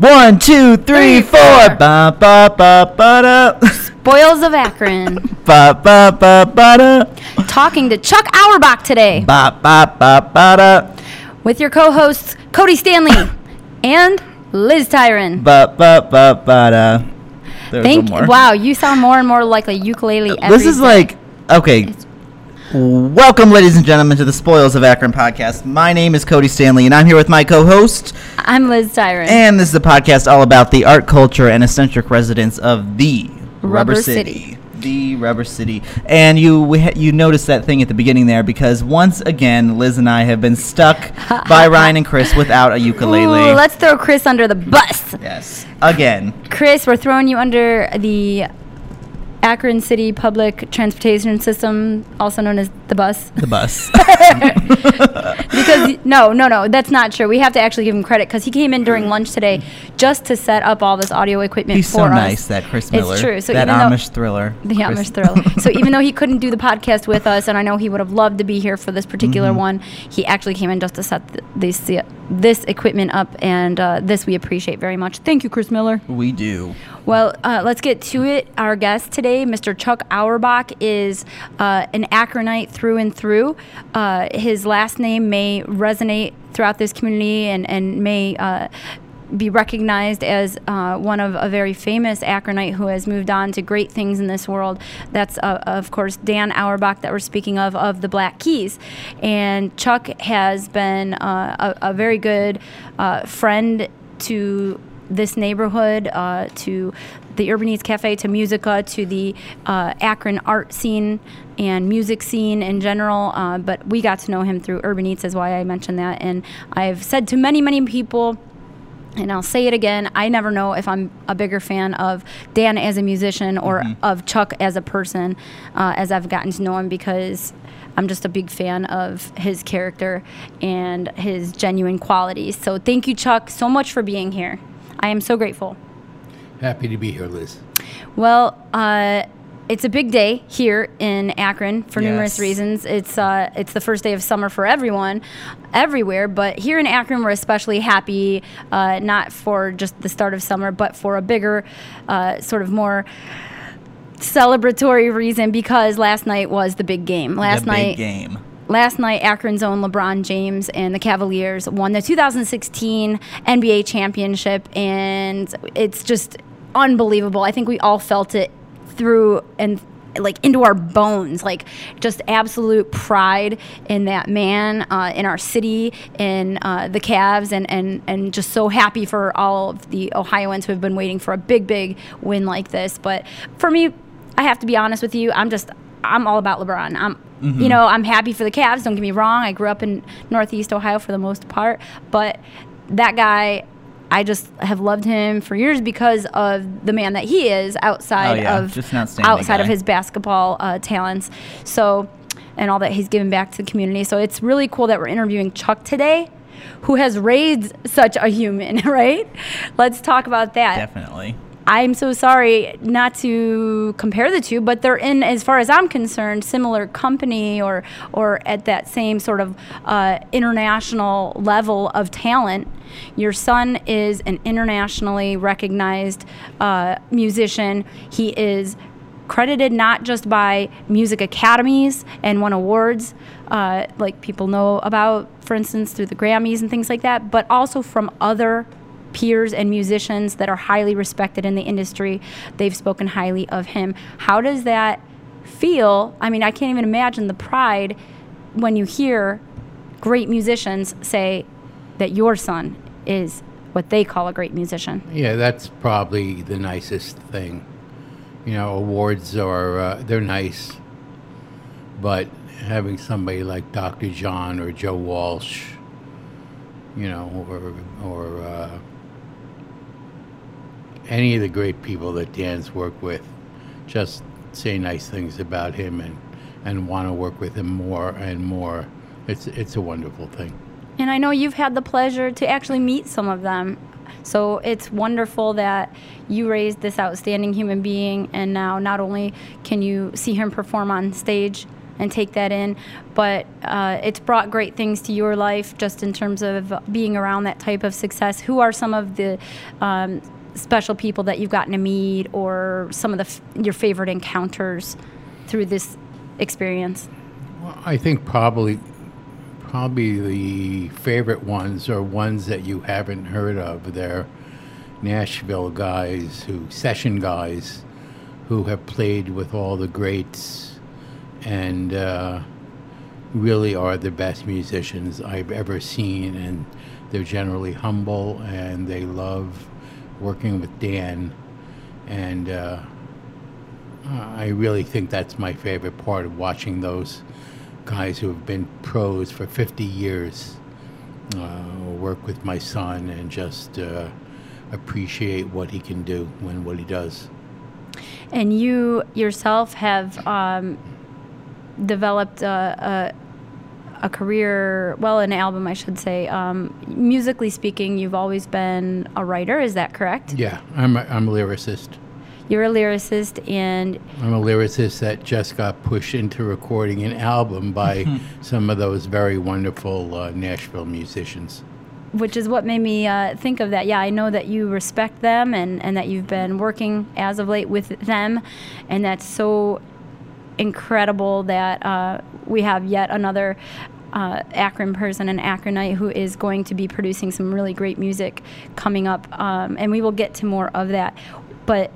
One, two, three, four. Ba ba ba ba da. Spoils of Akron. Ba ba ba ba da. Talking to Chuck Auerbach today Ba ba ba ba da. with your co-hosts Cody Stanley and Liz Tyron. Ba ba ba ba da. Thank wow, you sound more and more like a ukulele. Every This is like okay. Welcome, ladies and gentlemen, to the Spoils of Akron podcast. My name is Cody Stanley, and I'm here with my co-host. I'm Liz Tyron. And this is a podcast all about the art, culture, and eccentric residents of the Rubber, Rubber City. City. The Rubber City. And you we ha- you noticed that thing at the beginning there because once again, Liz and I have been stuck by Ryan and Chris without a ukulele. Ooh, let's throw Chris under the bus. yes. Again. Chris, we're throwing you under the Akron City Public Transportation System, also known as the bus. The bus. because no, no, no, that's not true. We have to actually give him credit because he came in during lunch today just to set up all this audio equipment He's for so us. nice, that Chris Miller. It's true. So that Amish thriller. The Chris- Amish Thrill. so even though he couldn't do the podcast with us, and I know he would have loved to be here for this particular Mm-hmm. one, he actually came in just to set th- this this equipment up, and uh, this we appreciate very much. Thank you, Chris Miller. we do. Well, uh, let's get to it. Our guest today, Mr. Chuck Auerbach, is uh, an Akronite through and through. Uh, his last name may resonate throughout this community and, and may uh, be recognized as uh, one of a very famous Akronite who has moved on to great things in this world. That's, uh, of course, Dan Auerbach that we're speaking of, of the Black Keys. And Chuck has been uh, a, a very good uh, friend to this neighborhood, uh, to the Urban Eats Cafe, to Musica, to the uh, Akron art scene and music scene in general. But we got to know him through Urban Eats, is why I mentioned that. And I've said to many, many people, and I'll say it again, I never know if I'm a bigger fan of Dan as a musician or of Chuck as a person uh, as I've gotten to know him because I'm just a big fan of his character and his genuine qualities. So thank you, Chuck, so much for being here. I am so grateful. Happy to be here, Liz. Well, uh, it's a big day here in Akron for numerous reasons. It's uh, it's the first day of summer for everyone, everywhere. But here in Akron, we're especially happy, uh, not for just the start of summer, but for a bigger, uh, sort of more celebratory reason because last night was the big game. Last the night, big game. last night Akron's own LeBron James and the Cavaliers won the 2016 NBA championship and it's just unbelievable. I think we all felt it through and like into our bones like just absolute pride in that man uh, in our city in uh, the Cavs and, and and just so happy for all of the Ohioans who have been waiting for a big big win like this. But for me I have to be honest with you I'm just I'm all about LeBron. I'm you know I'm happy for the Cavs don't get me wrong. I grew up in Northeast Ohio for the most part but that guy I just have loved him for years because of the man that he is outside Oh, yeah, of just an outstanding outside of his basketball uh, talents. So, and all that he's given back to the community. So it's really cool that we're interviewing Chuck today, who has raised such a human. Right? Let's talk about that. Definitely. I'm so sorry not to compare the two, but they're in, as far as I'm concerned, similar company or or at that same sort of uh, international level of talent. Your son is an internationally recognized uh, musician. He is credited not just by music academies and won awards, uh, like people know about, for instance, through the Grammys and things like that, but also from other peers and musicians that are highly respected in the industry. They've spoken highly of him. How does that feel? I mean, I can't even imagine the pride when you hear great musicians say that your son is what they call a great musician. Yeah, that's probably the nicest thing. You know, awards are uh, they're nice, but having somebody like Dr. John or Joe Walsh, you know, or or uh, any of the great people that Dan's worked with, just say nice things about him and and want to work with him more and more. It's it's a wonderful thing. And I know you've had the pleasure to actually meet some of them. So it's wonderful that you raised this outstanding human being, and now not only can you see him perform on stage and take that in. But uh, it's brought great things to your life, just in terms of being around that type of success. Who are some of the um, special people that you've gotten to meet, or some of the f- your favorite encounters through this experience? Well, I think probably probably the favorite ones are ones that you haven't heard of. They're Nashville guys who session guys who have played with all the greats and uh, really are the best musicians I've ever seen and they're generally humble and they love working with Dan and uh, I really think that's my favorite part of watching those guys who have been pros for 50 years uh, work with my son and just uh, appreciate what he can do when what he does. And you yourself have um, developed a, a, a, career, well, an album, I should say. Um, musically speaking, you've always been a writer, is that correct? Yeah, I'm a, I'm a lyricist. You're a lyricist, and I'm a lyricist that just got pushed into recording an album by some of those very wonderful uh, Nashville musicians. Which is what made me uh, think of that. Yeah, I know that you respect them and, and that you've been working as of late with them, and that's so incredible that uh, we have yet another uh, Akron person, an Akronite, who is going to be producing some really great music coming up. Um, and we will get to more of that. But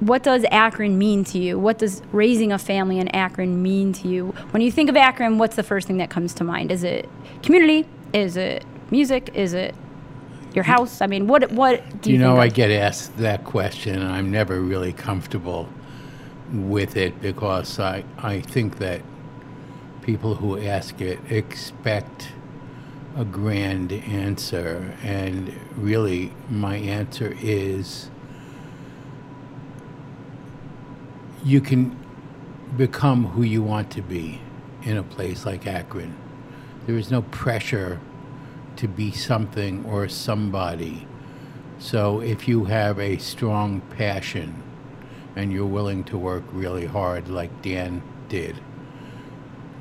what does Akron mean to you? What does raising a family in Akron mean to you? When you think of Akron, what's the first thing that comes to mind? Is it community? Is it music? Is it your house? I mean, what what do you, you know? I get asked that question, and I'm never really comfortable with it because I I think that people who ask it expect a grand answer, and really, my answer is you can become who you want to be in a place like Akron. There is no pressure to be something or somebody. So if you have a strong passion and you're willing to work really hard like Dan did,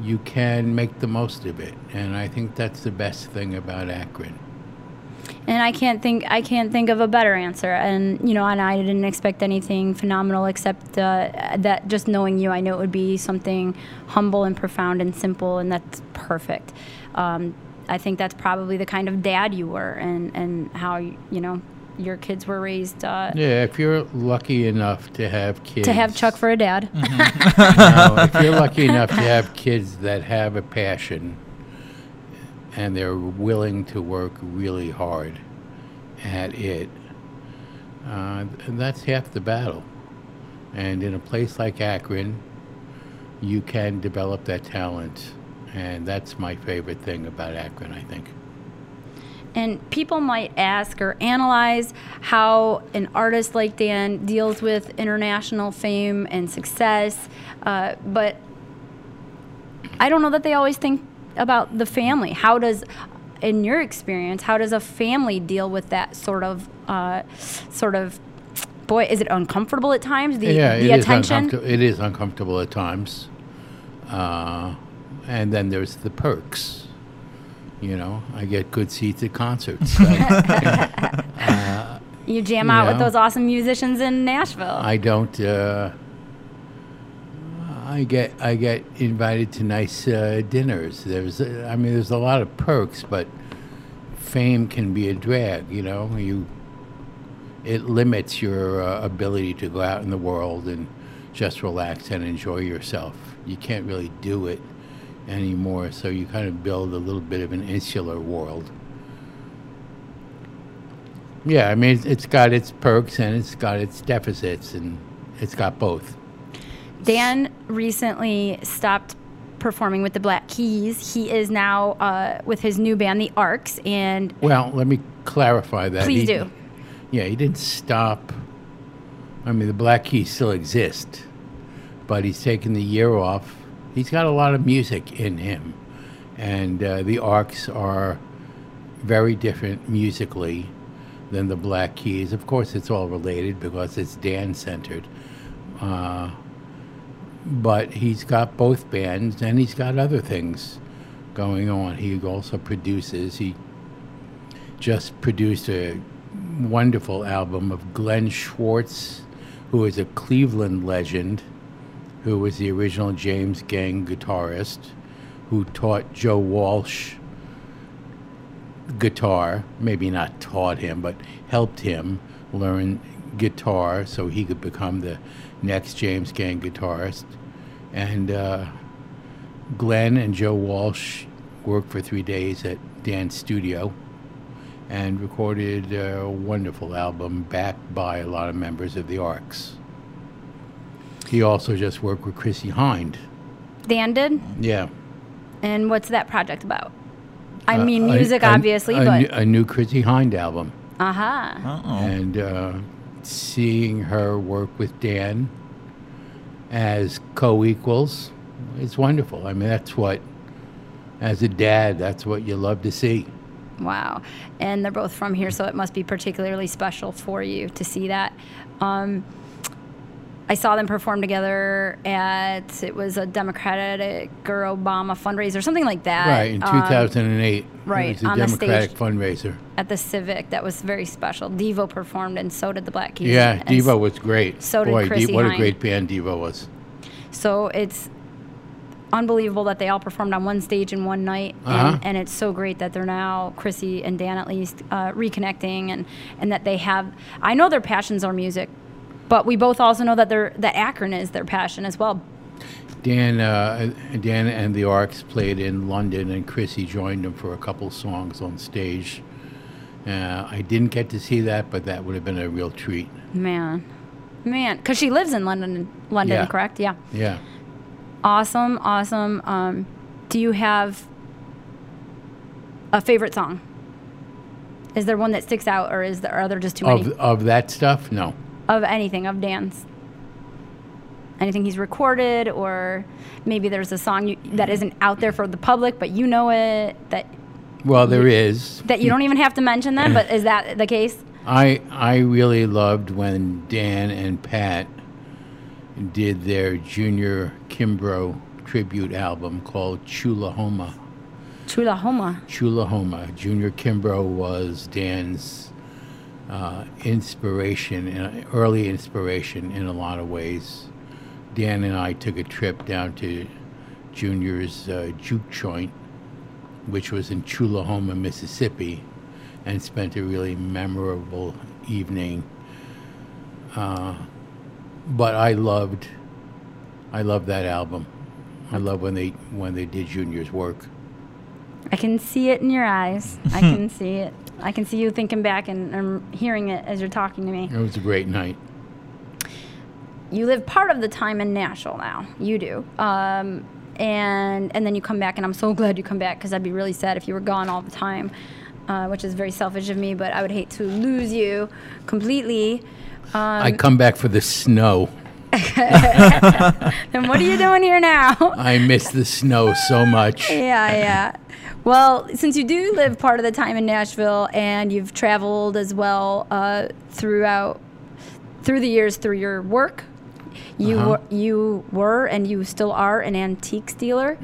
you can make the most of it. And I think that's the best thing about Akron and I can't think I can't think of a better answer. And you know, and I didn't expect anything phenomenal except uh, that just knowing you, I know it would be something humble and profound and simple, and that's perfect. Um, I think that's probably the kind of dad you were, and and how you know your kids were raised. Uh, yeah, if you're lucky enough to have kids, to have Chuck for a dad. Mm-hmm. no, if you're lucky enough to have kids that have a passion and they're willing to work really hard at it, uh, that's half the battle. And in a place like Akron, you can develop that talent. And that's my favorite thing about Akron, I think. And people might ask or analyze how an artist like Dan deals with international fame and success, uh, but I don't know that they always think about the family. How does, in your experience, how does a family deal with that sort of, uh, sort of, boy, is it uncomfortable at times? The, yeah, the it attention. Is it is uncomfortable at times, uh, and then there's the perks. You know, I get good seats at concerts. So, uh, you jam you out know, with those awesome musicians in Nashville. I don't. Uh, I get I get invited to nice uh, dinners. There's I mean there's a lot of perks, but fame can be a drag. You know, you it limits your uh, ability to go out in the world and just relax and enjoy yourself. You can't really do it anymore, so you kind of build a little bit of an insular world. Yeah, I mean it's got its perks and it's got its deficits, and it's got both. Dan recently stopped performing with the Black Keys. He is now uh, with his new band, the Arcs, and well, let me clarify that. Please he, do. Yeah, he didn't stop. I mean, the Black Keys still exist, but he's taken the year off. He's got a lot of music in him, and uh, the Arcs are very different musically than the Black Keys. Of course, it's all related because it's Dan centered. Uh, but he's got both bands and he's got other things going on. He also produces. He just produced a wonderful album of Glenn Schwartz, who is a Cleveland legend, who was the original James Gang guitarist, who taught Joe Walsh guitar, maybe not taught him, but helped him learn guitar so he could become the next James Gang guitarist. And uh, Glenn and Joe Walsh worked for three days at Dan's studio and recorded a wonderful album backed by a lot of members of the Arcs. He also just worked with Chrissie Hynde. Dan did? Yeah. And what's that project about? I Uh, mean, music, a- obviously, a, but. new- a new Chrissie Hynde album. Aha. Uh-oh. and uh, seeing her work with Dan as co-equals is wonderful. I mean, that's what, as a dad, that's what you love to see. Wow. And they're both from here, so it must be particularly special for you to see that. Um, I saw them perform together at, it was a Democratic or Obama fundraiser, something like that. right in um, 2008, right, it was a on the Democratic stage. fundraiser. at the Civic. That was very special. Devo performed, and so did the Black Keys. Yeah, And Devo was great. so did Boy, Chrissie what a great band Devo was. So it's unbelievable that they all performed on one stage in one night, Uh-huh. and, and it's so great that they're now Chrissie and Dan at least uh, reconnecting, and and that they have. I know their passions are music, but we both also know that their that Akron is their passion as well. Dan, uh, Dan and the Arcs played in London, and Chrissie joined them for a couple songs on stage. Uh, I didn't get to see that, but that would have been a real treat. Man, man, because she lives in London, London, Yeah. correct? Yeah. Yeah. Awesome, awesome. Um, do you have a favorite song? Is there one that sticks out, or is there are there just too many? Of, of that stuff, no. Of anything of Dan's anything he's recorded or maybe there's a song you, that isn't out there for the public but you know it that Well, there is. that you don't even have to mention them but is that the case I I really loved when Dan and Pat did their junior Kimbrough tribute album called Chulahoma. Chulahoma Chulahoma. Junior Kimbrough was Dan's uh, inspiration, early inspiration in a lot of ways. Dan and I took a trip down to Junior's uh, juke joint, which was in Chulahoma, Mississippi, and spent a really memorable evening. Uh, but I loved, I loved that album. I love when they when they did Junior's work. I can see it in your eyes I can see it I can see you thinking back and, and hearing it as you're talking to me It was a great night. you live part of the time in Nashville now. You do. Um, and and then you come back, and I'm so glad you come back because I'd be really sad if you were gone all the time, uh, which is very selfish of me. But I would hate to lose you completely. I come back for the snow. And what are you doing here now? I miss the snow so much. yeah, yeah. Well, since you do live part of the time in Nashville and you've traveled as well uh, throughout through the years through your work, you Uh-huh. were, you were and you still are an antiques dealer,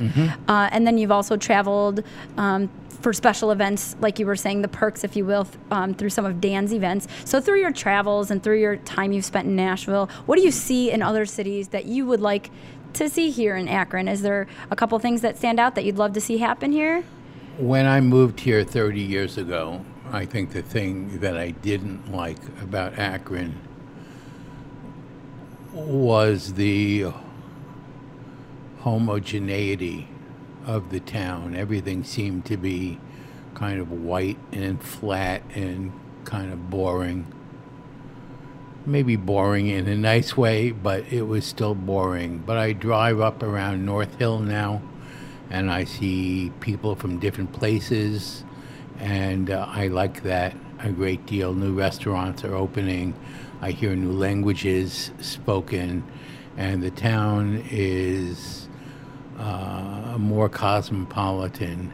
uh, and then you've also traveled. Um, for special events, like you were saying, the perks, if you will, um, through some of Dan's events. So, through your travels and through your time you've spent in Nashville, what do you see in other cities that you would like to see here in Akron? Is there a couple things that stand out that you'd love to see happen here? When I moved here 30 years ago, I think the thing that I didn't like about Akron was the homogeneity of the town. Everything seemed to be kind of white and flat and kind of boring. Maybe boring in a nice way, but it was still boring. But I drive up around North Hill now and I see people from different places, and uh, I like that a great deal. New restaurants are opening, I hear new languages spoken, and the town is uh, more cosmopolitan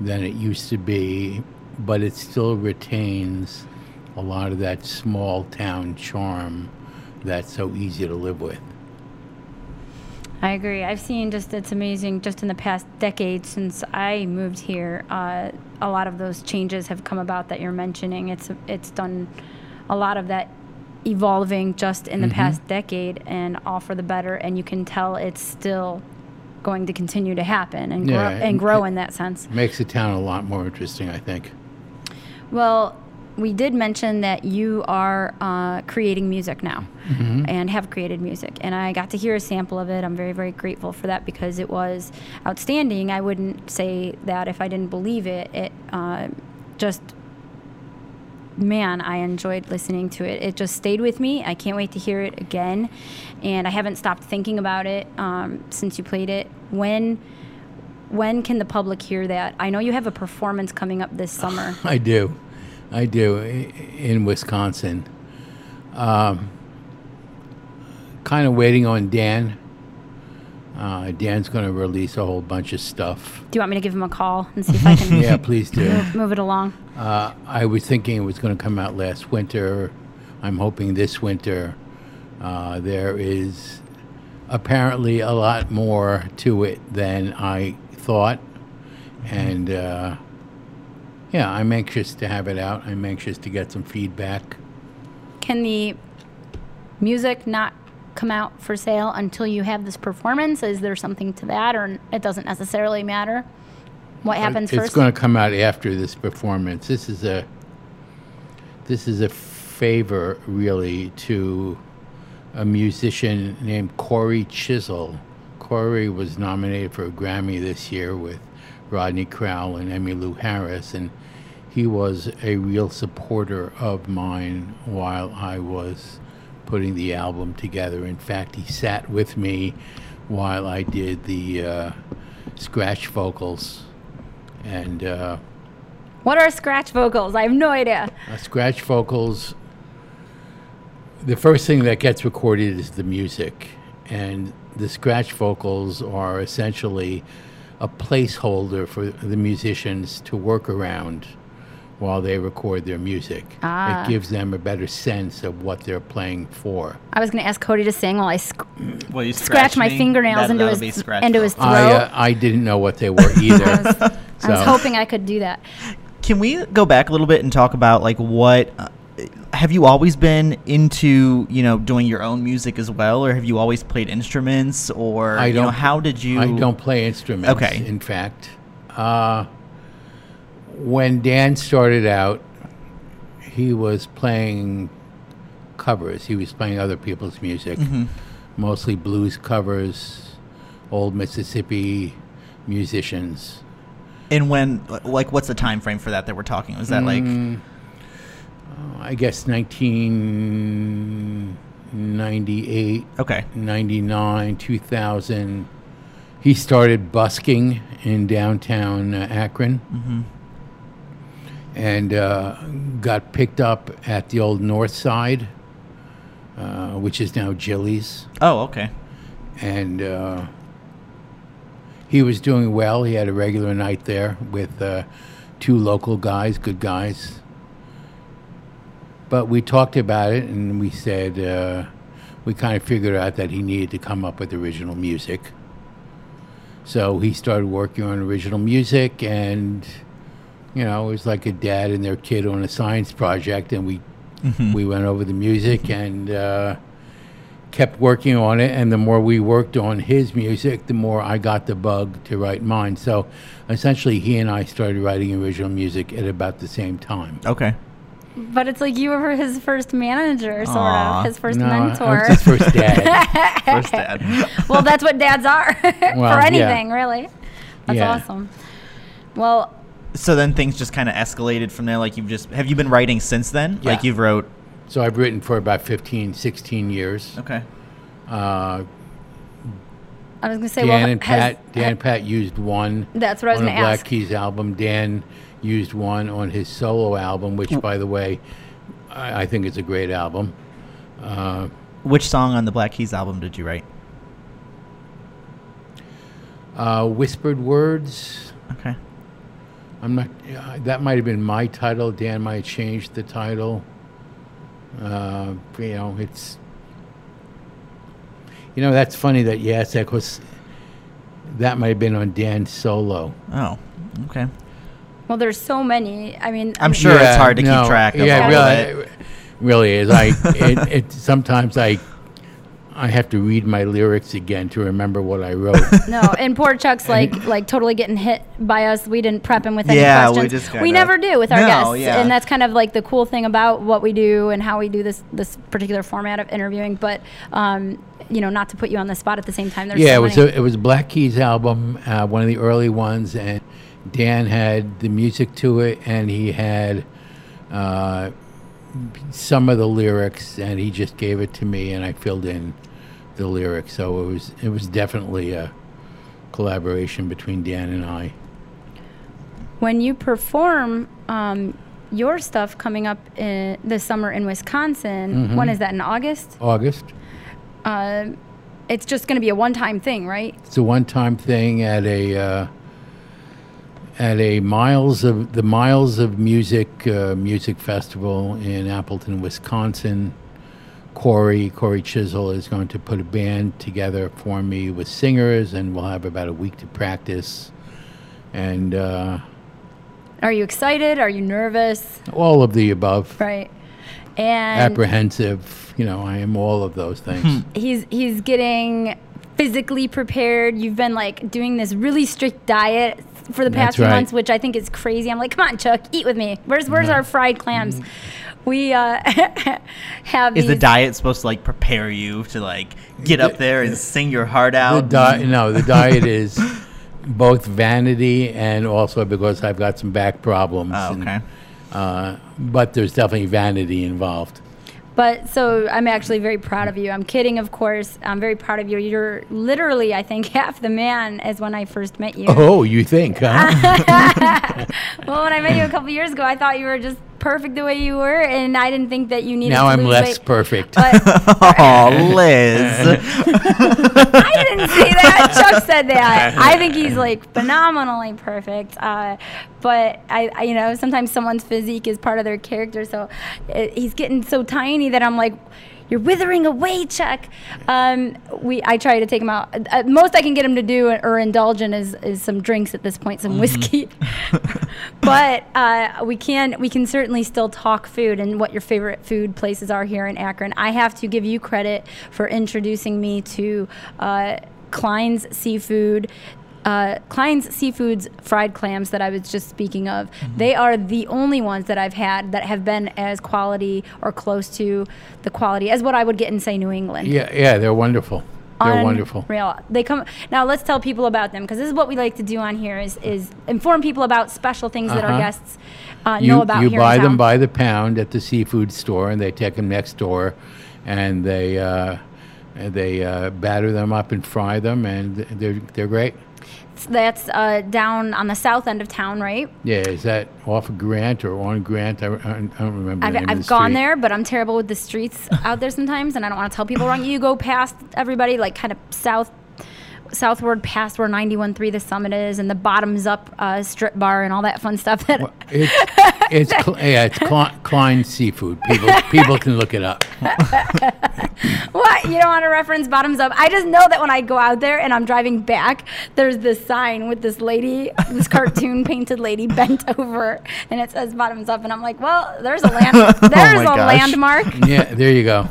than it used to be, but it still retains a lot of that small town charm that's so easy to live with. I agree. I've seen just it's amazing just in the past decade since I moved here. Uh, a lot of those changes have come about that you're mentioning. It's it's done a lot of that evolving just in the Mm-hmm. past decade and all for the better. And you can tell it's still going to continue to happen and grow, Yeah, and and- grow in that sense. Makes the town a lot more interesting, I think. Well, we did mention that you are uh, creating music now and have created music. And I got to hear a sample of it. I'm very, very grateful for that because it was outstanding. I wouldn't say that if I didn't believe it. It uh, just, man, I enjoyed listening to it. It just stayed with me. I can't wait to hear it again. And I haven't stopped thinking about it um, since you played it. When. When can the public hear that? I know you have a performance coming up this summer. I do. I do in Wisconsin. Um, kind of waiting on Dan. Uh, Dan's going to release a whole bunch of stuff. Do you want me to give him a call and see if I can Yeah, please do. move, move it along? Uh, I was thinking it was going to come out last winter. I'm hoping this winter. Uh, there is apparently a lot more to it than I thought. And uh, yeah, I'm anxious to have it out. I'm anxious to get some feedback. Can the music not come out for sale until you have this performance? Is there something to that, or it doesn't necessarily matter? What happens it's first? going to come out after this performance. This is a this is a favor really to a musician named Cory Chisel. Cory was nominated for a Grammy this year with Rodney Crowell and Emmylou Harris, and he was a real supporter of mine while I was putting the album together. In fact, he sat with me while I did the uh, scratch vocals. And uh, what are scratch vocals? I have no idea. uh, scratch vocals, the first thing that gets recorded is the music. And the scratch vocals are essentially a placeholder for the musicians to work around while they record their music. Ah. It gives them a better sense of what they're playing for. I was going to ask Cody to sing while I sc- Will you scratch my fingernails That- into his be scratch into his vocal. throat. I, uh, I didn't know what they were either. I was so- hoping I could do that. Can we go back a little bit and talk about like what uh, have you always been into, you know, doing your own music as well or have you always played instruments or I you know don't- how did you I don't play instruments. Okay. In fact, uh, when Dan started out, he was playing covers. He was playing other people's music, Mm-hmm. mostly blues covers, old Mississippi musicians. And when like what's the time frame for that that we're talking? Was that like Mm, I guess 1998. okay. 99, 2000. He started busking in downtown uh, Akron and uh, got picked up at the old North Side, uh, which is now Jilly's. Oh, okay. And uh, he was doing well. He had a regular night there with uh, two local guys, good guys. But we talked about it and we said, uh, we kind of figured out that he needed to come up with original music. So he started working on original music, and you know, it was like a dad and their kid on a science project, and we we went over the music and uh, kept working on it. And the more we worked on his music, the more I got the bug to write mine. So essentially, he and I started writing original music at about the same time. Okay. But it's like you were his first manager, sort Aw. of, his first no, mentor. I was his first dad. First dad. well, that's what dads are Well, for yeah. anything, really. That's Yeah. awesome. Well, so then things just kind of escalated from there like you've just have you been writing since then? Yeah. Like you've wrote so I've written for about 15, 16 years. Okay. Uh, I was going to say, Dan well, and has- Pat, Dan and Pat used one. That's what I was on gonna a Black ask. Keys album. Dan used one on his solo album, which, by the way, I, I think is a great album. Uh, Which song on the Black Keys album did you write? uh, Whispered Words. Okay. I'm not. Uh, that might have been my title. Dan might have changed the title. Uh, you know, it's. You know, that's funny that you asked that because that might have been on Dan's solo. Oh, okay. Well, there's so many. I mean, I I'm mean- sure it's hard to keep track of Yeah, really, of it. really is. I it, it sometimes I I have to read my lyrics again to remember what I wrote. No, and poor Chuck's like like totally getting hit by us. We didn't prep him with any Yeah, we questions. just we never do with our No, guests, yeah. and that's kind of like the cool thing about what we do and how we do this this particular format of interviewing. But um, you know, not to put you on the spot at the same time. There's yeah, so it was a, it was Black Keys album, uh, one of the early ones, and Dan had the music to it, and he had uh, some of the lyrics, and he just gave it to me, and I filled in the lyrics. So it was it was definitely a collaboration between Dan and I. when you perform um, your stuff coming up in this summer in Wisconsin. Mm-hmm. When is that in August? August. Uh, it's just going to be a one-time thing, right? It's a one-time thing at a uh, at a Miles of the Miles of Music uh, music festival in Appleton, Wisconsin. Cory Cory Chisel is going to put a band together for me with singers, and we'll have about a week to practice. And uh, Are you excited? Are you nervous? all of the above, Right. And apprehensive. You know, I am all of those things. he's he's getting physically prepared. You've been like doing this really strict diet for the past That's few right. months, which I think is crazy. I'm like, come on, Chuck, eat with me. Where's where's our fried clams? We uh, have Is the diet supposed to like prepare you to like get up there and sing your heart The out? no, the diet is both vanity and also because I've got some back problems. Oh, and, okay. uh, but there's definitely vanity involved. But so I'm actually very proud of you. I'm kidding, of course. I'm very proud of you. You're literally, I think, half the man as when I first met you. Oh, you think, huh? Well, when I met you a couple years ago, I thought you were just perfect the way you were, and I didn't think that you needed now to I'm lose less weight. perfect. But oh, Liz. I didn't say that. Chuck said that. I think he's like phenomenally perfect. Uh, but I, I, you know, sometimes someone's physique is part of their character. So uh he's getting so tiny that I'm like, you're withering away, Chuck. Um, we, I try to take him out. Uh, most I can get him to do or indulge in is, is some drinks at this point, some whiskey. but uh, we can we can certainly still talk food and what your favorite food places are here in Akron. I have to give you credit for introducing me to uh, Klein's Seafood. Uh, Klein's Seafood's fried clams that I was just speaking of, they are the only ones that I've had that have been as quality or close to the quality as what I would get in, say, New England. yeah, yeah, they're wonderful. They're wonderful. Real. They come now. Let's tell people about them because this is what we like to do on here: is is inform people about special things that our Uh-huh. guests uh, You, know about you buy them by the pound at the seafood store, and they take them next door, and they uh, they uh, batter them up and fry them, and they're they're great. That's uh, down on the south end of town, right? Yeah, is that off of Grant or on Grant? I, I, I don't remember. I've, I've the gone there, but I'm terrible with the streets out there sometimes, and I don't want to tell people wrong. You go past everybody, like kind of south, southward past where 91.3 the summit is, and the bottoms up uh, strip bar and all that fun stuff. That Well, It's, it's Cl- yeah, it's Cl- Klein Seafood. People people can look it up. what you don't want to reference bottoms up. I just know that when I go out there and I'm driving back, there's this sign with this lady, this cartoon painted lady bent over, and it says bottoms up, and I'm like, well, there's a land, oh there's a gosh. landmark. Yeah, there you go.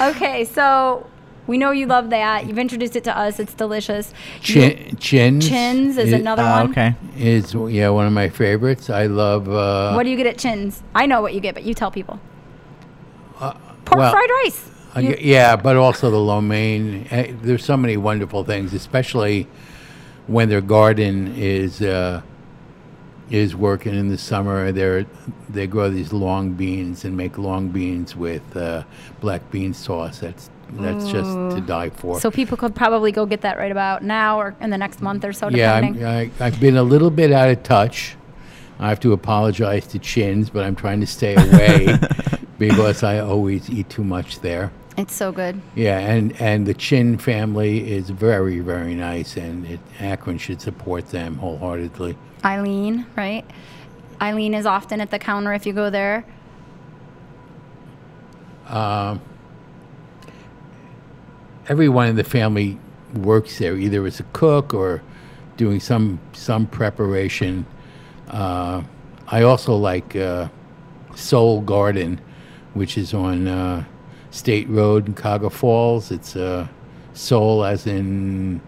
Okay, so we know you love that. You've introduced it to us. It's delicious. Chin, chins. Chins is i- another Oh, one. okay. Is yeah one of my favorites. I love. Uh, What do you get at Chins? I know what you get, but you tell people. Pork Uh, well, fried rice. You- yeah, but also the lo mein. Eh, There's so many wonderful things, especially when their garden is uh, is working in the summer. They they grow these long beans and make long beans with uh, black bean sauce. That's that's just to mm. die for. so people could probably go get that right about now or in the next month or so, yeah. I'm, I, I've been a little bit out of touch. I have to apologize to Chins, but I'm trying to stay away because I always eat too much there. It's so good. Yeah, and, and the Chin family is very, very nice, and it, Akron should support them wholeheartedly. Eileen, right? Eileen is often at the counter if you go there. Um, everyone in the family works there, either as a cook or doing some some preparation. Uh, I also like uh, Seoul Garden, which is on uh, State Road in Cuyahoga Falls. It's uh, Seoul, as in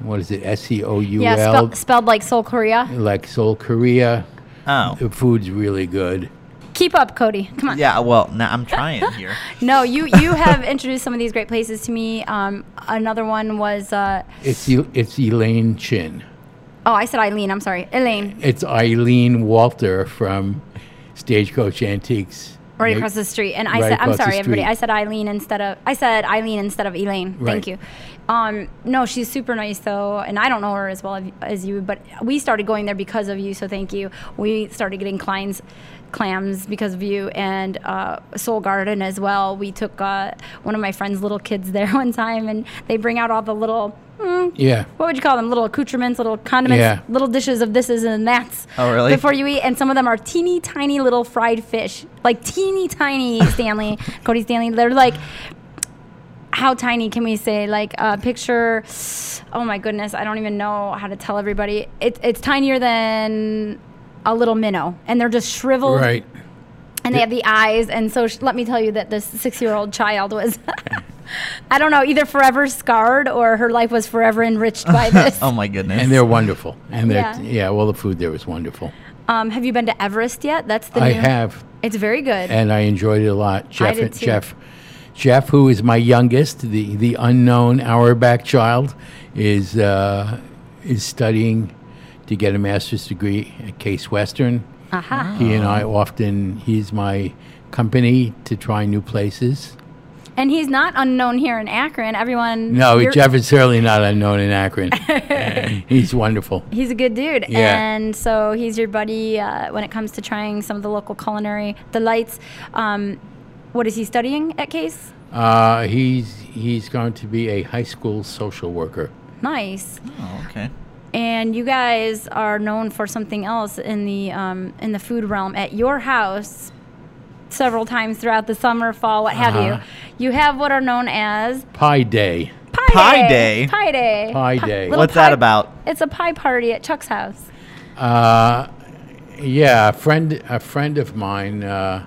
what is it? S E O U Yeah, L, spelled like Seoul, Korea. like Seoul, Korea. Oh. The food's really good. Keep up, Cody. Come on. Yeah, well, now I'm trying here. No, you you have introduced some of these great places to me. Um, another one was uh, It's it's Elaine Chin. oh, I said Eileen. I'm sorry, Elaine, It's Eileen Walter from Stagecoach Antiques. right across the street. And I right said, I'm sorry, everybody. I said Eileen instead of I said Eileen instead of Elaine. Right. Thank you. Um, no, she's super nice though, and I don't know her as well as- as you, but we started going there because of you. So thank you. We started getting Klein's clams because of you and uh, Seoul Garden as well. We took uh, one of my friend's little kids there one time, and they bring out all the little. Mm, Yeah. what would you call them? Little accoutrements, little condiments, Yeah. little dishes of this and that's. Oh, really? Before you eat, and some of them are teeny tiny little fried fish, like teeny tiny Stanley, Cody Stanley. They're like, how tiny can we say? Like, uh, picture. Oh my goodness, I don't even know how to tell everybody. It's it's tinier than a little minnow, and they're just shriveled Right. and they have the eyes. And so, sh- let me tell you that this six-year-old child was, I don't know, either forever scarred or her life was forever enriched by this. Oh my goodness. And they're wonderful. And they're Yeah. yeah. well the food there was wonderful. Um, have you been to Everest yet? That's the I new- have It's very good. and I enjoyed it a lot. Jeff did too. Jeff Jeff, who is my youngest, the, the unknown Auerbach child, is uh, is studying to get a master's degree at Case Western. Aha. He and I often he's my company to try new places. And he's not unknown here in Akron. Everyone. No, Jeff is certainly not unknown in Akron. he's wonderful. He's a good dude. Yeah. And so he's your buddy uh, when it comes to trying some of the local culinary delights. Um, what is he studying at Case? Uh, he's he's going to be a high school social worker. Nice. Oh, okay. And you guys are known for something else in the um, in the food realm. At your house, several times throughout the summer, fall, what have Uh-huh. you, you have what are known as Pie Day. pie, Pie day? Pie day. Pie day. little What's that about? It's a pie party at Chuck's house. Uh, yeah, a friend a friend of mine uh,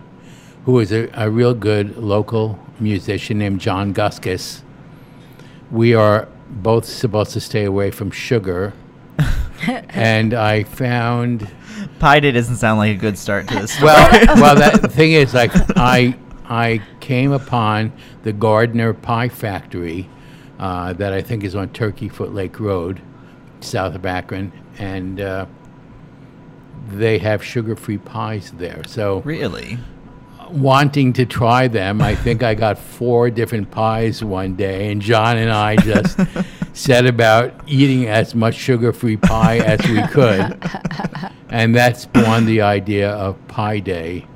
who is a, a real good local musician named John Guskus. We are both supposed to stay away from sugar. and I found Pie day doesn't sound like a good start to this. well, well, that the thing is, like, I I came upon the Gardner Pie Factory uh, that I think is on Turkey Foot Lake Road, south of Akron, and uh, they have sugar-free pies there. So, really? Wanting to try them, I think I got four different pies one day, and John and I just set about eating as much sugar-free pie as we could, and that spawned the idea of Pie Day,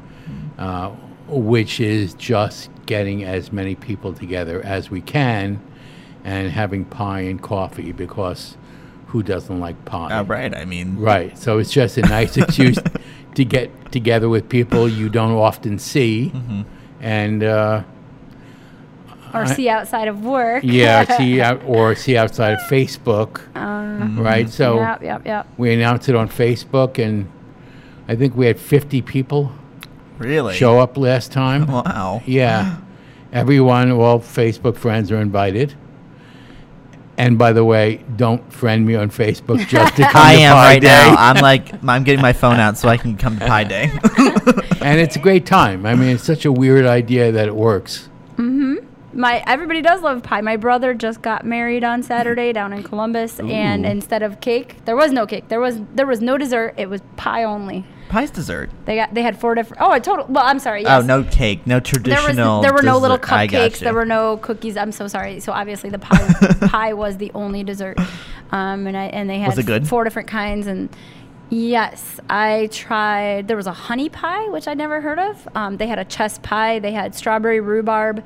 uh, which is just getting as many people together as we can, and having pie and coffee because who doesn't like pie? Uh, right. I mean, Right. So it's just a nice excuse to get together with people you don't often see, and uh, Or I- see outside of work. yeah, see out, or see outside of Facebook. Right. So Yep, yep, yep. we announced it on Facebook, and I think we had 50 people really? show up last time. Wow. Yeah. Everyone, all Facebook friends are invited. And by the way, don't friend me on Facebook just to come I to am Pie right Day. now. I'm like, I'm getting my phone out so I can come to Pie Day. and it's a great time. I mean, it's such a weird idea that it works. Mm-hmm. My everybody does love pie. My brother just got married on Saturday down in Columbus, and instead of cake, there was no cake. There was there was no dessert. It was pie only. Pie's dessert. They got they had four different. Oh, a total. Well, I'm sorry. Oh, no cake, no There traditional. was there were no little dessert. I cupcakes. There were no cookies. I'm so sorry. So obviously the pie pie was the only dessert, um, and I and they had Was good? four different kinds and. Yes, I tried. There was a honey pie, which I'd never heard of. Um, they had a chess pie. They had strawberry rhubarb,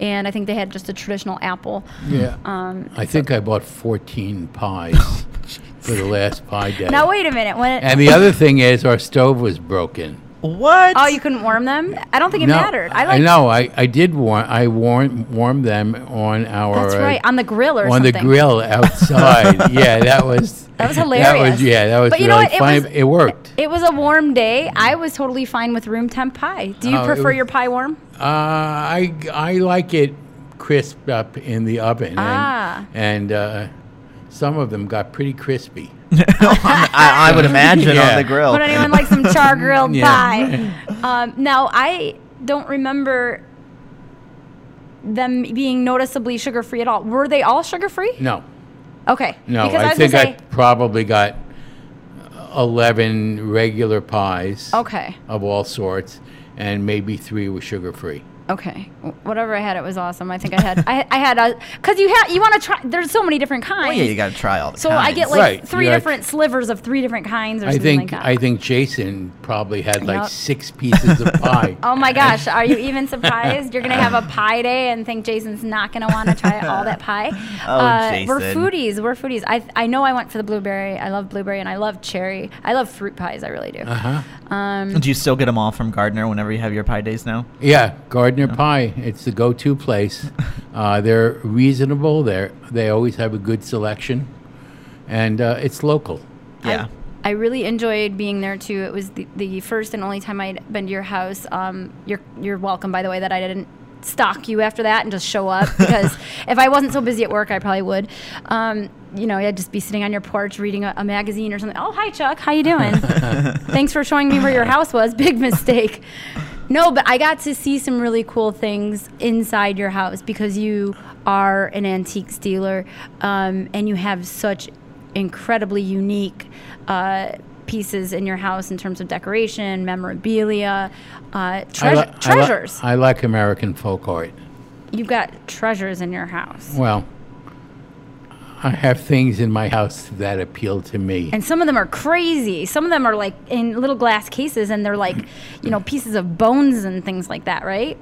and I think they had just a traditional apple. Yeah. Um, I think I bought 14 pies for the last pie day. now wait a minute. When and the other thing is, our stove was broken. What? Oh, you couldn't warm them? I don't think it no, mattered. I like. know. I, I did warm. I warm warmed them on our. That's uh, right on the grill or something. on something. the grill outside. yeah, that was. That was That hilarious. was yeah. That was But you really know what? It funny. was- it worked. It was a warm day. I was totally fine with room temp pie. Do you Oh, it prefer was- your pie warm? Uh, I I like it crisped up in the oven. Ah. And, and uh, some of them got pretty crispy. I, I would imagine Yeah. on the grill. Would anyone like some char grilled Yeah. pie? Um, now I don't remember them being noticeably sugar free at all. Were they all sugar free? No, Okay. no. Because I, was think I probably got eleven regular pies Okay. of all sorts, and maybe three were sugar free. Okay. Whatever I had, it was awesome. I think I had. I, I had a because you had you want to try. There's so many different kinds. Well, yeah, you got to try all the so I get like Right, three you got- different slivers of three different kinds or I something think like that. I think Jason probably had like Yep. six pieces of pie. Oh my gosh, are you even surprised? You're gonna have a pie day and think Jason's not gonna want to try all that pie. Oh, We're Jason. foodies. We're foodies. I I know I went for the blueberry. I love blueberry and I love cherry. I love fruit pies. I really do. Uh-huh. Um, Do you still get them all from Gardner whenever you have your pie days now? Yeah, Gardner Pie. It's the go-to place. Uh, they're reasonable. They they always have a good selection, and uh, it's local. Yeah. I really enjoyed being there too. It was the, the first and only time I'd been to your house. Um, you're you're welcome, by the way, that I didn't stalk you after that and just show up because if I wasn't so busy at work, I probably would. Um, you know, I'd just be sitting on your porch reading a, a magazine or something. Oh, hi Chuck, how you doing? Thanks for showing me where your house was. Big mistake. No, but I got to see some really cool things inside your house because you are an antique dealer um, and you have such incredibly unique uh, pieces in your house in terms of decoration, memorabilia, uh, I treas- li- I li- treasures. I like American folk art. You've got treasures in your house. Well, I have things in my house that appeal to me. And some of them are crazy. Some of them are like in little glass cases and they're like, you know, pieces of bones and things like that, right?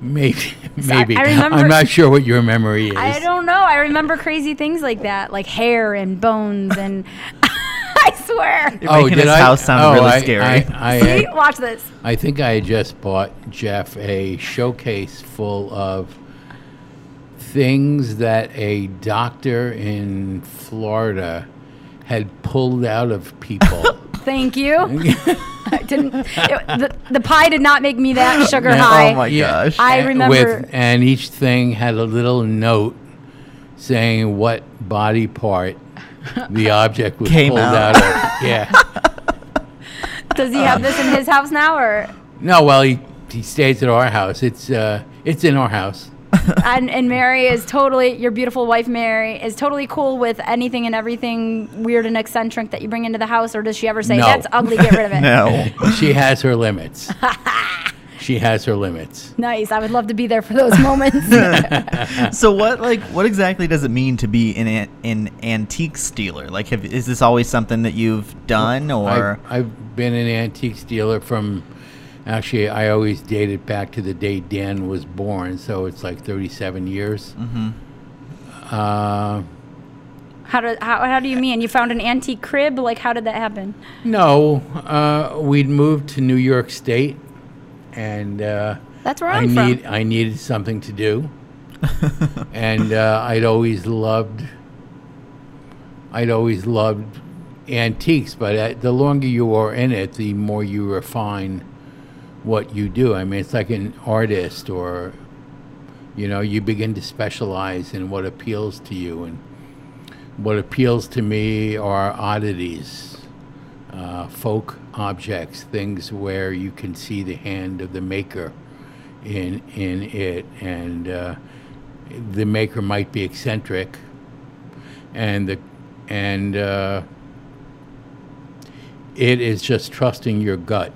Maybe, So I- maybe. I remember- I'm not sure what your memory is. I don't know. I remember crazy things like that, like hair and bones and I swear. You're making his Oh, I- house sound oh, really I- scary. I, I, See? had- Watch this. I think I just bought Jeff a showcase full of things that a doctor in Florida had pulled out of people. Thank you. I didn't it, the, the pie did not make me that sugar Yeah. high. oh my gosh. I And remember- With, and each thing had a little note saying what body part the object was Came pulled out. out. of. Yeah. Does he have this in his house now or No, well, he, he stays at our house. It's uh, it's in our house. and, and Mary is totally your beautiful wife Mary is totally cool with anything and everything weird and eccentric that you bring into the house or does she ever say No. that's ugly get rid of it? no. She has her limits. she has her limits. Nice. I would love to be there for those moments. so what like what exactly does it mean to be an an, an antiques dealer? Like have, is this always something that you've done or I've, I've been an antique dealer from. Actually, I always date it back to the day Dan was born, so it's like 37 years. Mm-hmm. Uh, how do how, how do you mean? You found an antique crib? Like how did that happen? no, uh, we'd moved to New York State, and uh, That's where I I'm from. I needed something to do, and uh, I'd always loved. I'd always loved antiques, but uh, the longer you are in it, the more you refine what you do. I mean, it's like an artist, or you know, you begin to specialize in what appeals to you, and what appeals to me are oddities, uh, folk objects, things where you can see the hand of the maker in in it, and uh, the maker might be eccentric, and the and uh, it is just trusting your gut.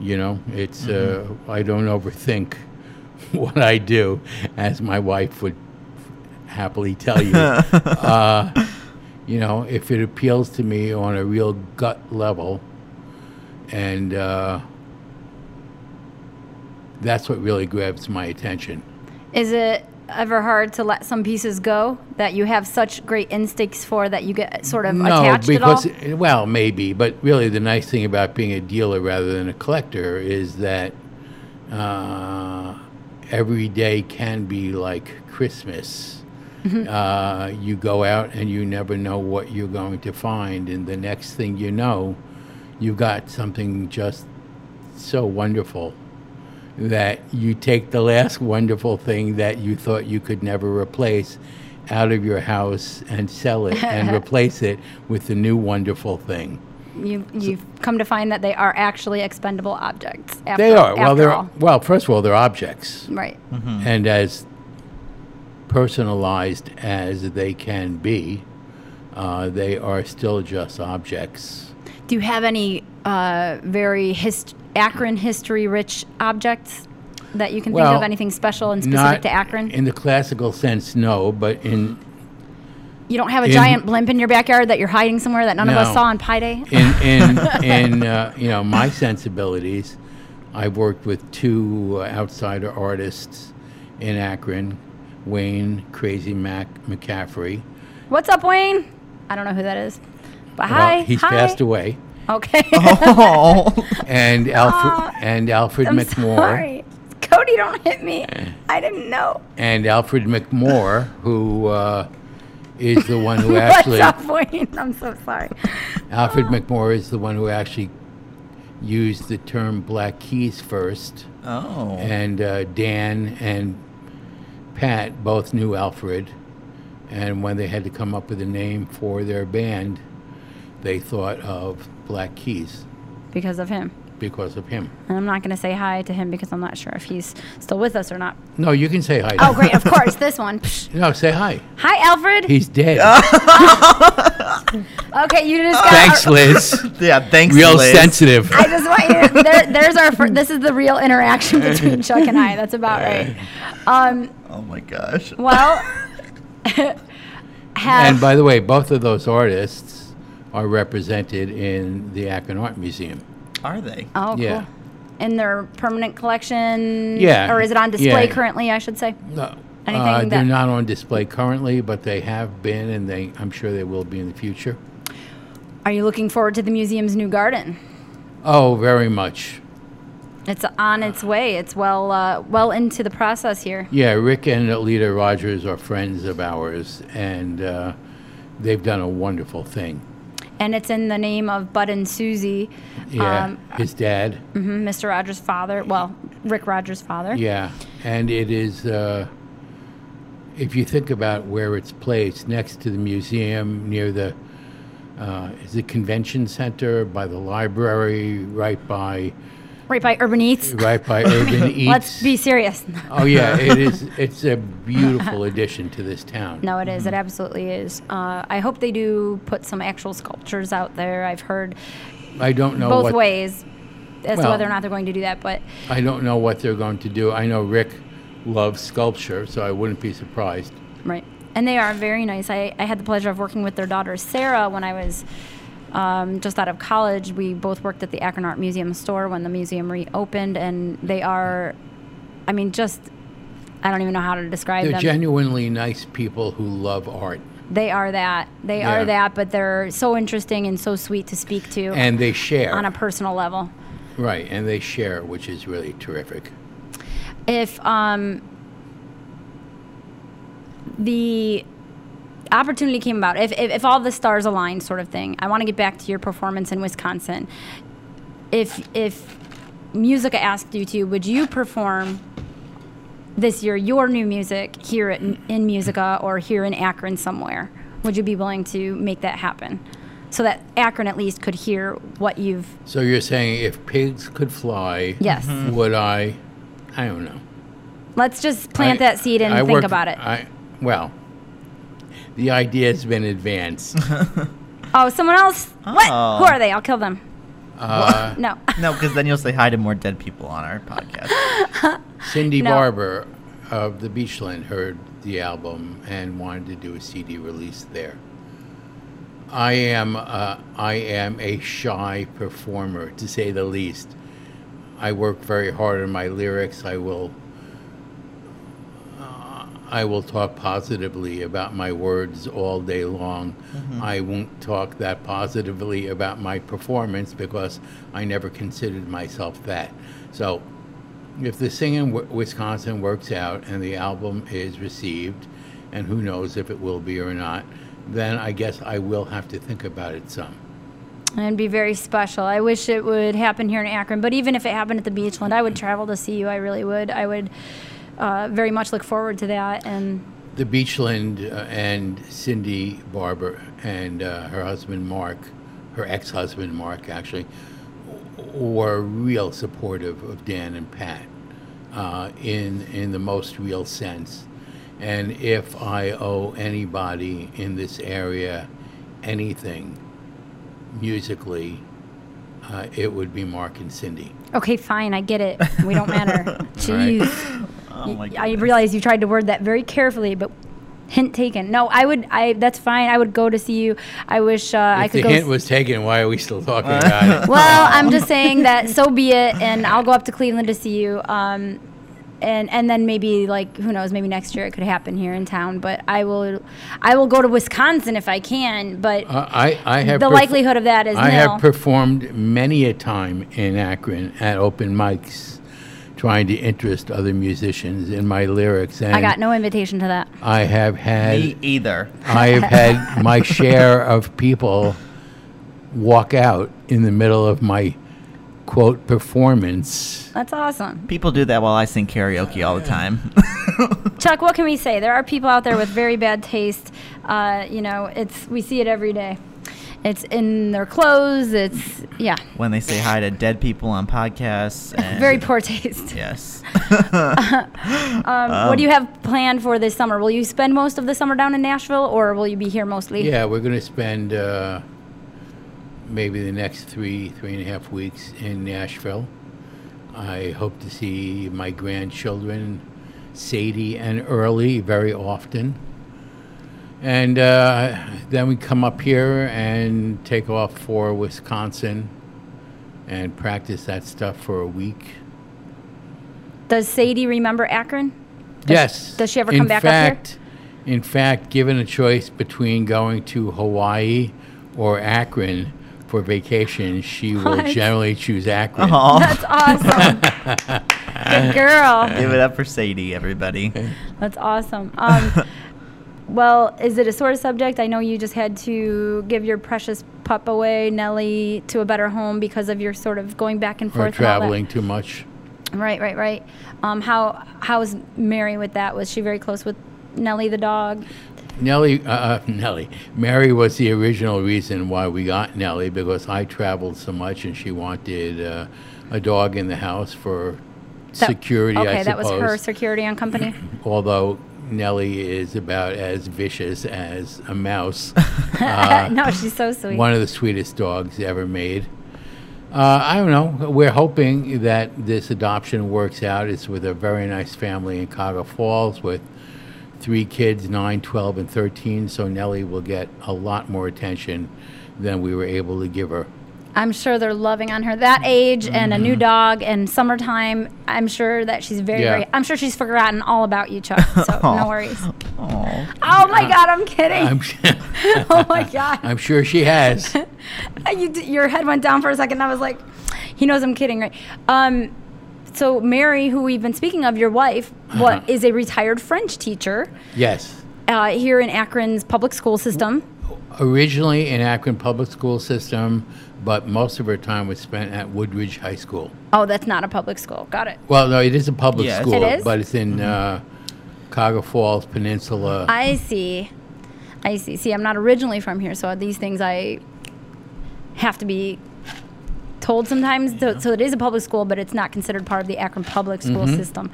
You know, it's uh, I don't overthink what I do, as my wife would happily tell you. uh, you know, if it appeals to me on a real gut level, and uh, that's what really grabs my attention. Is it ever hard to let some pieces go that you have such great instincts for that you get sort of no, attached at all? because well, maybe, but really, the nice thing about being a dealer rather than a collector is that uh, every day can be like Christmas. Mm-hmm. Uh, you go out and you never know what you're going to find, and the next thing you know, you've got something just so wonderful that you take the last wonderful thing that you thought you could never replace out of your house and sell it and replace it with the new wonderful thing. you you've come to find that they are actually expendable objects. After, They are. Well, they're all. well. First of all, they're objects, right. and as personalized as they can be, uh, they are still just objects. Do you have any uh, very hist- Akron history-rich objects that you can think of? Anything special and specific to Akron? in the classical sense, no, but in you don't have a in- giant blimp in your backyard that you're hiding somewhere that none of us saw on Pi Day. in in in uh, you know my sensibilities, I've worked with two uh, outsider artists in Akron, Wayne Crazy Mac McCaffrey. What's up, Wayne? I don't know who that is. But Well, hi. he's hi. passed away, Okay. Oh, and Alfred and Alfred I'm McMoore sorry. Cory, don't hit me. I didn't know. and Alfred McMoore, who uh, is the one who What's actually up, Wayne? I'm so sorry. Alfred McMoore is the one who actually used the term Black Keys first. oh. and uh, Dan and Pat both knew Alfred, and when they had to come up with a name for their band, they thought of Black Keys Because of him. because of him. And I'm not going to say hi to him because I'm not sure if he's still with us or not. No, you can say hi. to Oh, great. Of course. This one. Psh. No, say hi. Hi, Alfred. He's dead. Okay, you just got. Thanks, Liz. yeah, thanks. Liz. Real Liz. sensitive. I just want you. To, there, there's our. fir- This is the real interaction between Chuck and I. That's about right. Um. Oh my gosh. Well. have. And by the way, both of those artists are represented in the Akron Art Museum. Are they? oh, cool. yeah. In their permanent collection. Yeah, Or is it on display yeah. currently? I should say. No. Anything uh, they're not on display currently, but they have been, and they I'm sure they will be in the future. Are you looking forward to the museum's new garden? Oh, very much. It's on its way. It's well uh, well into the process here. Yeah, Rick and Alita Rogers are friends of ours, and uh, they've done a wonderful thing. And it's in the name of Bud and Susie, Yeah, um, his dad. mhm, Mr. Rogers' father. Well, Rick Rogers' father. Yeah, and it is. Uh, if you think about where it's placed, next to the museum, near the uh, is it convention center, by the library, right by Right by Urban Eats. right by Urban Eats. Let's be serious. Oh yeah, it is. It's a beautiful addition to this town. No, it is. It absolutely is. Uh, I hope they do put some actual sculptures out there. I've heard I don't know both what ways as to whether or not they're going to do that, but I don't know what they're going to do. I know Rick loves sculpture, so I wouldn't be surprised. right. And they are very nice. I, I had the pleasure of working with their daughter Sarah when I was um, just out of college. We both worked at the Akron Art Museum store when the museum reopened, and they are, I mean, just I don't even know how to describe They're them. genuinely nice people who love art, they are that. They Yeah. are that, but they're so interesting and so sweet to speak to and they share. on a personal level. right, and they share, which is really terrific. if um, the opportunity came about, if, if, if all the stars aligned, sort of thing, I want to get back to your performance in Wisconsin. If if Musica asked you to, would you perform this year your new music here at, in Musica or here in Akron somewhere? Would you be willing to make that happen? So that Akron at least could hear what you've. So you're saying if pigs could fly, Yes. Mm-hmm. would I? I don't know. Let's just plant I- that seed and I think work- about it. I well, the idea has been advanced. Oh, someone else? What? Oh. Who are they? I'll kill them. Uh, No. No, because then you'll say hi to more dead people on our podcast. Cindy No. Barber of the Beachland heard the album and wanted to do a CD release there. I am uh, I am a shy performer to say the least. I work very hard on my lyrics. I will I will talk positively about my words all day long. Mm-hmm. I won't talk that positively about my performance because I never considered myself that. So, if the Sing in Wi- Wisconsin works out and the album is received, and who knows if it will be or not, then I guess I will have to think about it some. And be very special. I wish it would happen here in Akron, but even if it happened at the Beachland, I would travel to see you. I really would. I would uh, very much look forward to that. And The Beachland uh, and Cindy Barber and uh, her husband Mark, her ex-husband Mark actually, were real supportive of Dan and Pat uh, in in the most real sense. And if I owe anybody in this area anything musically, uh, it would be Mark and Cindy. okay, fine, I get it. We don't matter. Jeez. Oh my I realize you tried to word that very carefully, but hint taken. No, I would. I that's fine. I would go to see you. I wish uh, I If could the go. hint s- was taken, why are we still talking about it? well, I'm just saying that so be it, and I'll go up to Cleveland to see you. Um, and and then maybe like who knows, maybe next year it could happen here in town. But I will, I will go to Wisconsin if I can. But Uh, I, I have the perf- likelihood of that is I nil. have performed many a time in Akron at open mics, trying to interest other musicians in my lyrics, and I got no invitation to that. I have had Me either. I have had my share of people walk out in the middle of my quote performance. That's awesome. People do that while I sing karaoke all the time. Chuck, what can we say? There are people out there with very bad taste. Uh, you know, it's we see it every day. It's in their clothes. It's yeah, when they say hi to dead people on podcasts. And very poor taste. Yes. Um, what do you have planned for this summer? Will you spend most of the summer down in Nashville, or will you be here mostly? Yeah, we're going to spend uh, maybe the next three, three and a half weeks in Nashville. I hope to see my grandchildren, Sadie and Early, very often. And uh, then we come up here and take off for Wisconsin and practice that stuff for a week. Does Sadie remember Akron? yes. does she ever in come back up here? In fact, given a choice between going to Hawaii or Akron for vacation, she will generally choose Akron. Aw. That's awesome. Good girl. Give it up for Sadie, everybody. That's awesome. Um, well, is it a sore subject? I know you just had to give your precious pup away, Nellie, to a better home because of your sort of going back and Or forth. and traveling too much. Right, right, right. Um, how how's Mary with that? Was she very close with Nellie the dog? Nellie, uh, uh, Nellie, Mary was the original reason why we got Nellie because I traveled so much and she wanted uh, a dog in the house for That- security, Okay, that was her security on company. Although Nellie is about as vicious as a mouse. Uh, no, she's so sweet. one of the sweetest dogs ever made. Uh, I don't know. We're hoping that this adoption works out. It's with a very nice family in Cuyahoga Falls with three kids, 9, 12, and 13. So Nellie will get a lot more attention than we were able to give her. I'm sure they're loving on her that age and a new Mm-hmm. dog and summertime. I'm sure that she's very, Yeah. very. I'm sure she's forgotten all about you, Chuck. So no worries. Aw. Oh my God, I'm kidding. I'm, oh my God. I'm sure she has. you, d- your head went down for a second. I was like, he knows I'm kidding, right? Um, so Mary, who we've been speaking of, your wife, what Uh-huh. is a retired French teacher Yes. uh, here in Akron's public school system. Originally in Akron public school system, but most of her time was spent at Woodridge High School. Oh, that's not a public school. Got it. Well, no, it is a public Yes. school, It is? but it's in uh, Cuyahoga Falls Peninsula. I see. I see. See, I'm not originally from here, so these things I have to be told sometimes. So, so it is a public school, but it's not considered part of the Akron public school Mm-hmm. system.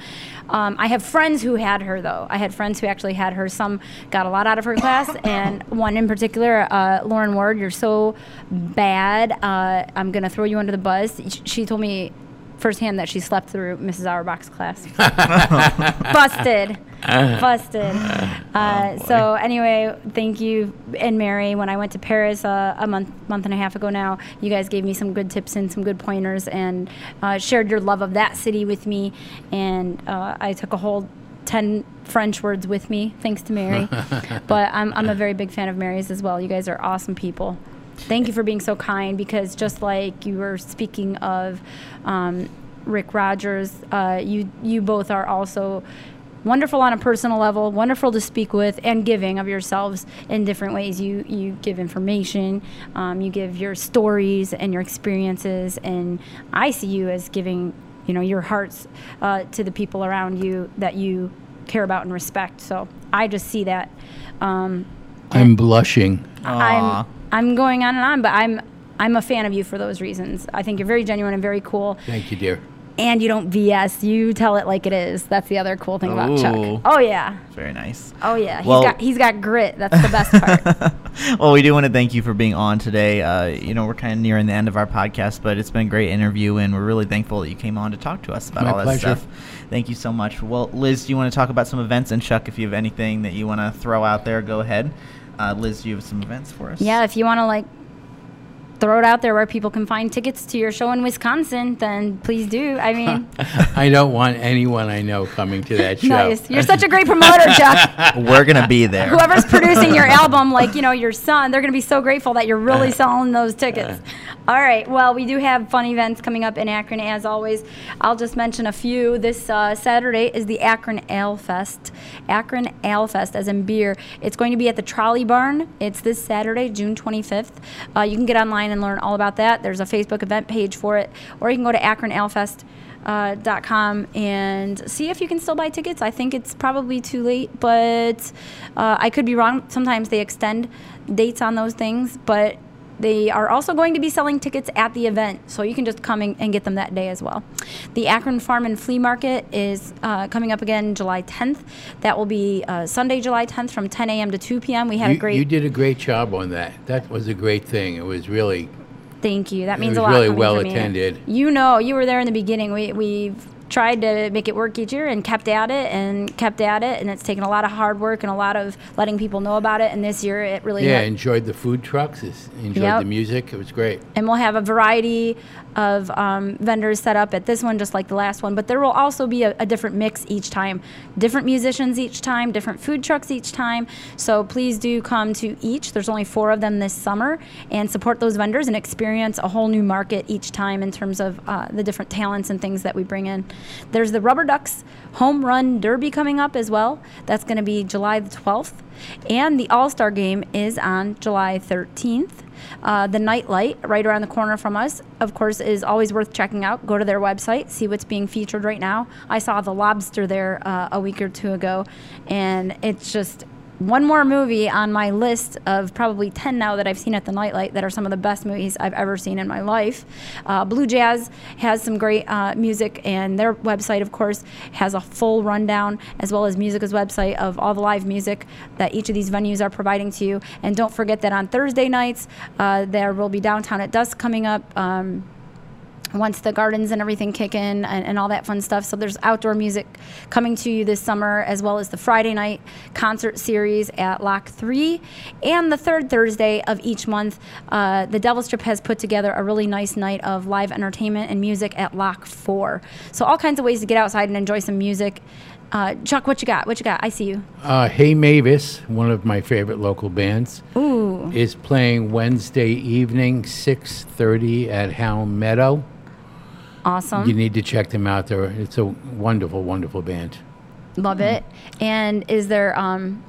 Um, I have friends who had her though. I had friends who actually had her. Some got a lot out of her class, and one in particular, uh, Lauren Ward. You're so bad. Uh, I'm gonna throw you under the bus. She told me firsthand that she slept through Mrs. Auerbach's class. Busted. Busted. Uh, so anyway, thank you and Mary. When I went to Paris uh, a month month and a half ago now, you guys gave me some good tips and some good pointers, and uh, shared your love of that city with me. And uh, I took a whole ten French words with me, thanks to Mary. but I'm I'm a very big fan of Mary's as well. You guys are awesome people. Thank you for being so kind because just like you were speaking of um, Rick Rogers, uh, you you both are also wonderful on a personal level, wonderful to speak with, and giving of yourselves in different ways. You you give information, um, you give your stories and your experiences, and I see you as giving, you know, your hearts uh, to the people around you that you care about and respect. So I just see that. Um, I'm blushing. Aw. I'm I'm going on and on, but I'm I'm a fan of you for those reasons. I think you're very genuine and very cool Thank you, dear. and you don't BS. You tell it like it is. That's the other cool thing about Ooh. Chuck. Oh yeah. Very nice. Oh yeah. He's Well- got he's got grit. That's the best part. well, we do want to thank you for being on today. Uh, you know, we're kind of nearing the end of our podcast, but it's been a great interview, and we're really thankful that you came on to talk to us about My all that pleasure. stuff. Thank you so much. Well, Liz, do you want to talk about some events? And Chuck, if you have anything that you want to throw out there, go ahead. Uh, Liz, you have some events for us? yeah, if you want to like throw it out there where people can find tickets to your show in Wisconsin, then please do. I mean, I don't want anyone I know coming to that show. nice. You're such a great promoter, Chuck. We're gonna be there. Whoever's producing your album, like you know your son, they're gonna be so grateful that you're really selling those tickets. All right. Well, we do have fun events coming up in Akron as always. I'll just mention a few. This uh, Saturday is the Akron Ale Fest. Akron Ale Fest, as in beer. It's going to be at the Trolley Barn. It's this Saturday, June 25th. Uh, you can get online and learn all about that. There's a Facebook event page for it, or you can go to akronalefest.com uh, and see if you can still buy tickets. I think it's probably too late, but uh, I could be wrong. Sometimes they extend dates on those things, but they are also going to be selling tickets at the event, so you can just come and, and get them that day as well. The Akron Farm and Flea Market is uh, coming up again July 10th. That will be uh, Sunday, July 10th from 10 a.m. to 2 p.m. We had You, a great you did a great job on that. That was a great thing. It was really Thank you. That means a lot. really well attended. You know, you were there in the beginning. We we've tried to make it work each year and kept at it and kept at it, and it's taken a lot of hard work and a lot of letting people know about it. And this year, it really yeah. hit. Enjoyed the food trucks. Enjoyed Yep. the music. It was great. and we'll have a variety of um, vendors set up at this one, just like the last one. But there will also be a, a different mix each time, different musicians each time, different food trucks each time. So please do come to each. There's only four of them this summer, and support those vendors and experience a whole new market each time in terms of uh, the different talents and things that we bring in. There's the Rubber Ducks Home Run Derby coming up as well. That's going to be July the 12th, and the All Star Game is on July 13th. Uh, the Nightlight, right around the corner from us, of course, is always worth checking out. Go to their website, see what's being featured right now. I saw The Lobster there uh, a week or two ago, and it's just one more movie on my list of probably 10 now that I've seen at the Nightlight that are some of the best movies I've ever seen in my life. Uh, BLU Jazz has some great uh, music, and their website, of course, has a full rundown as well as Musica's website of all the live music that each of these venues are providing to you. And don't forget that on Thursday nights, uh, there will be Downtown at Dusk coming up. Um, once the gardens and everything kick in and, and all that fun stuff. So there's outdoor music coming to you this summer, as well as the Friday night concert series at Lock 3. And the third Thursday of each month, uh, the Devil Strip has put together a really nice night of live entertainment and music at Lock 4. So all kinds of ways to get outside and enjoy some music. Uh, Chuck, what you got? What you got? I see you. Uh, hey Mavis, one of my favorite local bands, Ooh, is playing Wednesday evening, 6:30 at Hound Meadow. awesome. You need to check them out. There, it's a wonderful, wonderful band. Love it. And is there um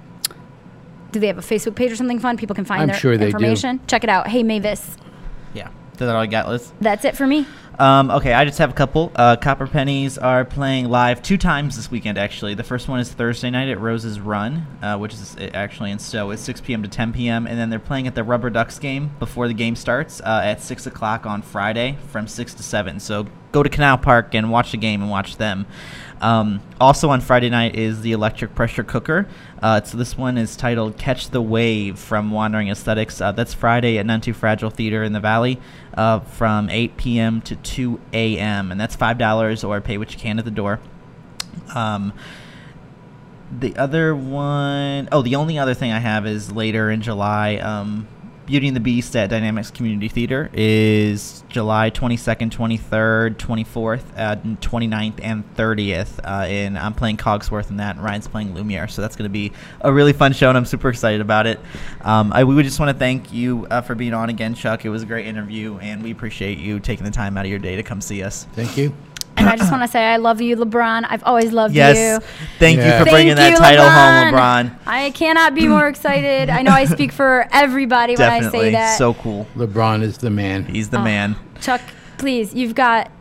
do they have a Facebook page or something fun? People can find I'm their sure they do. information. Check it out. Hey Mavis. Yeah. Is that all I got, Liz? That's it for me. Um, okay, I just have a couple. Uh, Copper Pennies are playing live two times this weekend, actually. The first one is Thursday night at Rose's Run, uh, which is uh, actually in Stow. It's 6 p.m. to 10 p.m. And then they're playing at the Rubber Ducks game before the game starts uh, at 6 o'clock on Friday from 6 to 7. So go to Canal Park and watch the game and watch them. Um, also on Friday night is the Electric Pressure Cooker. Uh, so this one is titled "Catch the Wave" from Wandering Aesthetics. Uh, that's Friday at None Too Fragile Theater in the Valley, uh, from 8 p.m. to 2 a.m. and that's five dollars or pay what you can at the door. Um, the other one, oh, the only other thing I have is later in July. Um, Beauty and the Beast at Dynamics Community Theater is July 22nd, 23rd, 24th, uh, 29th, and 30th. Uh, and I'm playing Cogsworth in that, and Ryan's playing Lumiere. So that's going to be a really fun show, and I'm super excited about it. Um, I, we would just want to thank you uh, for being on again, Chuck. It was a great interview, and we appreciate you taking the time out of your day to come see us. Thank you. And I just want to say I love you, LeBron. I've always loved Yes. you. Thank Yeah. you for bringing Thank that you, title home, LeBron. I cannot be more excited. I know I speak for everybody when I say that. So cool. LeBron is the man. He's the Oh, man. Chuck, please, you've got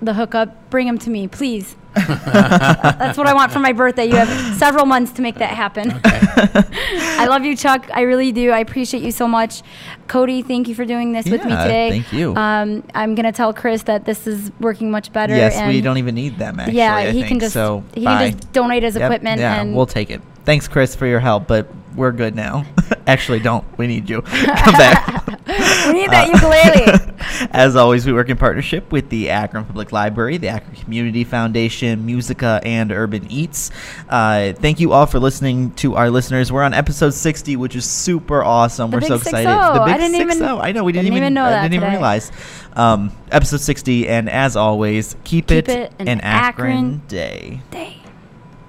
the hookup. Bring him to me, please. That's what I want for my birthday. You have several months to make that happen. I love you, Chuck. I really do. I appreciate you so much. Cory, thank you for doing this with me today. thank you. Um, I'm gonna tell Chris that this is working much better. Yes, we don't even need them. Actually, yeah, I he think. can just so. he bye. can just donate his Yep, equipment Yeah, and we'll take it. Thanks, Chris, for your help, but we're good now. Actually, don't. We need you. Come back. We need that ukulele. As always, we work in partnership with the Akron Public Library, the Akron Community Foundation, Musica, and Urban Eats. Uh, thank you all for listening to our listeners. We're on episode 60, which is super awesome. The We're so excited. 6-0. The big I didn't even- 6-0. I know we didn't, didn't even, even know I that didn't even realize. Um, episode 60, and as always, keep, Keep it, it an an Akron Akron day. Day.